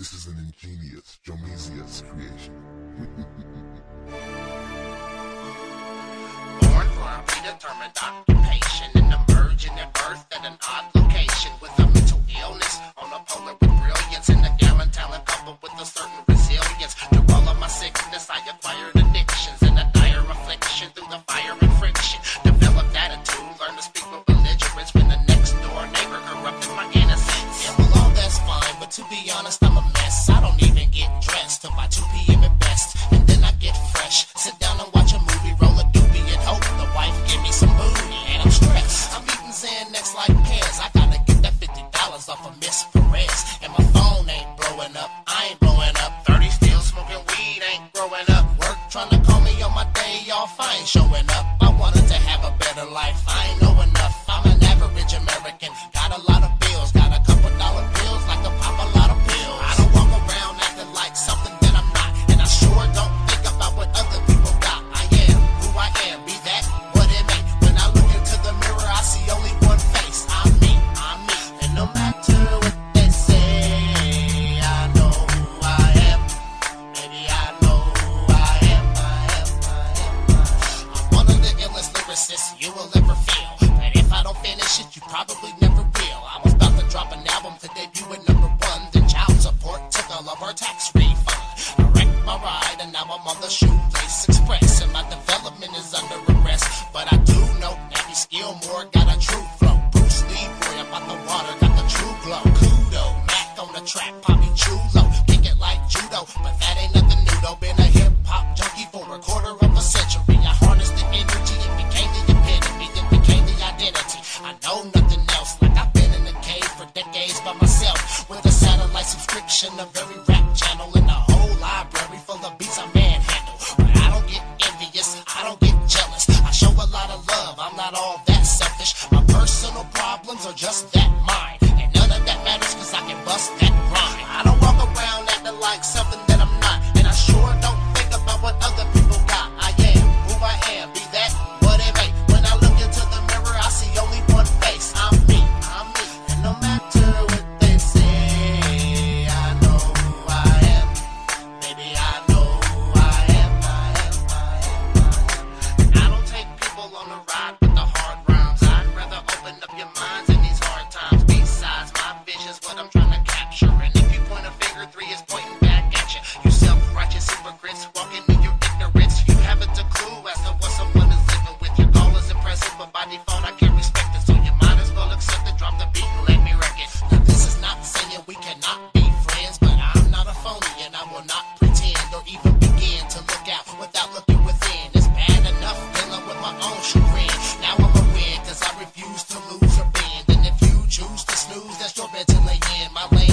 This is an ingenious Jomeezius creation. Born for a predetermined occupation and emerging at birth at an odd location with a mental illness on a polar with brilliance and a gallant talent coupled with a certain trying to call me on my day off. I ain't showing up. I wanted to have a better life. I ain't trap, popping chulo, kick it like judo, but that ain't nothing new though. Been a hip hop junkie for a quarter of a century. I harnessed the energy, it became the epitome, it became the identity. I know nothing else, like I've been in the cave for decades by myself, with a satellite subscription, a very rap channel, and a whole library full of beats I manhandle. But I don't get envious, I don't get jealous. I show a lot of love, I'm not all that. news that's the end. my way.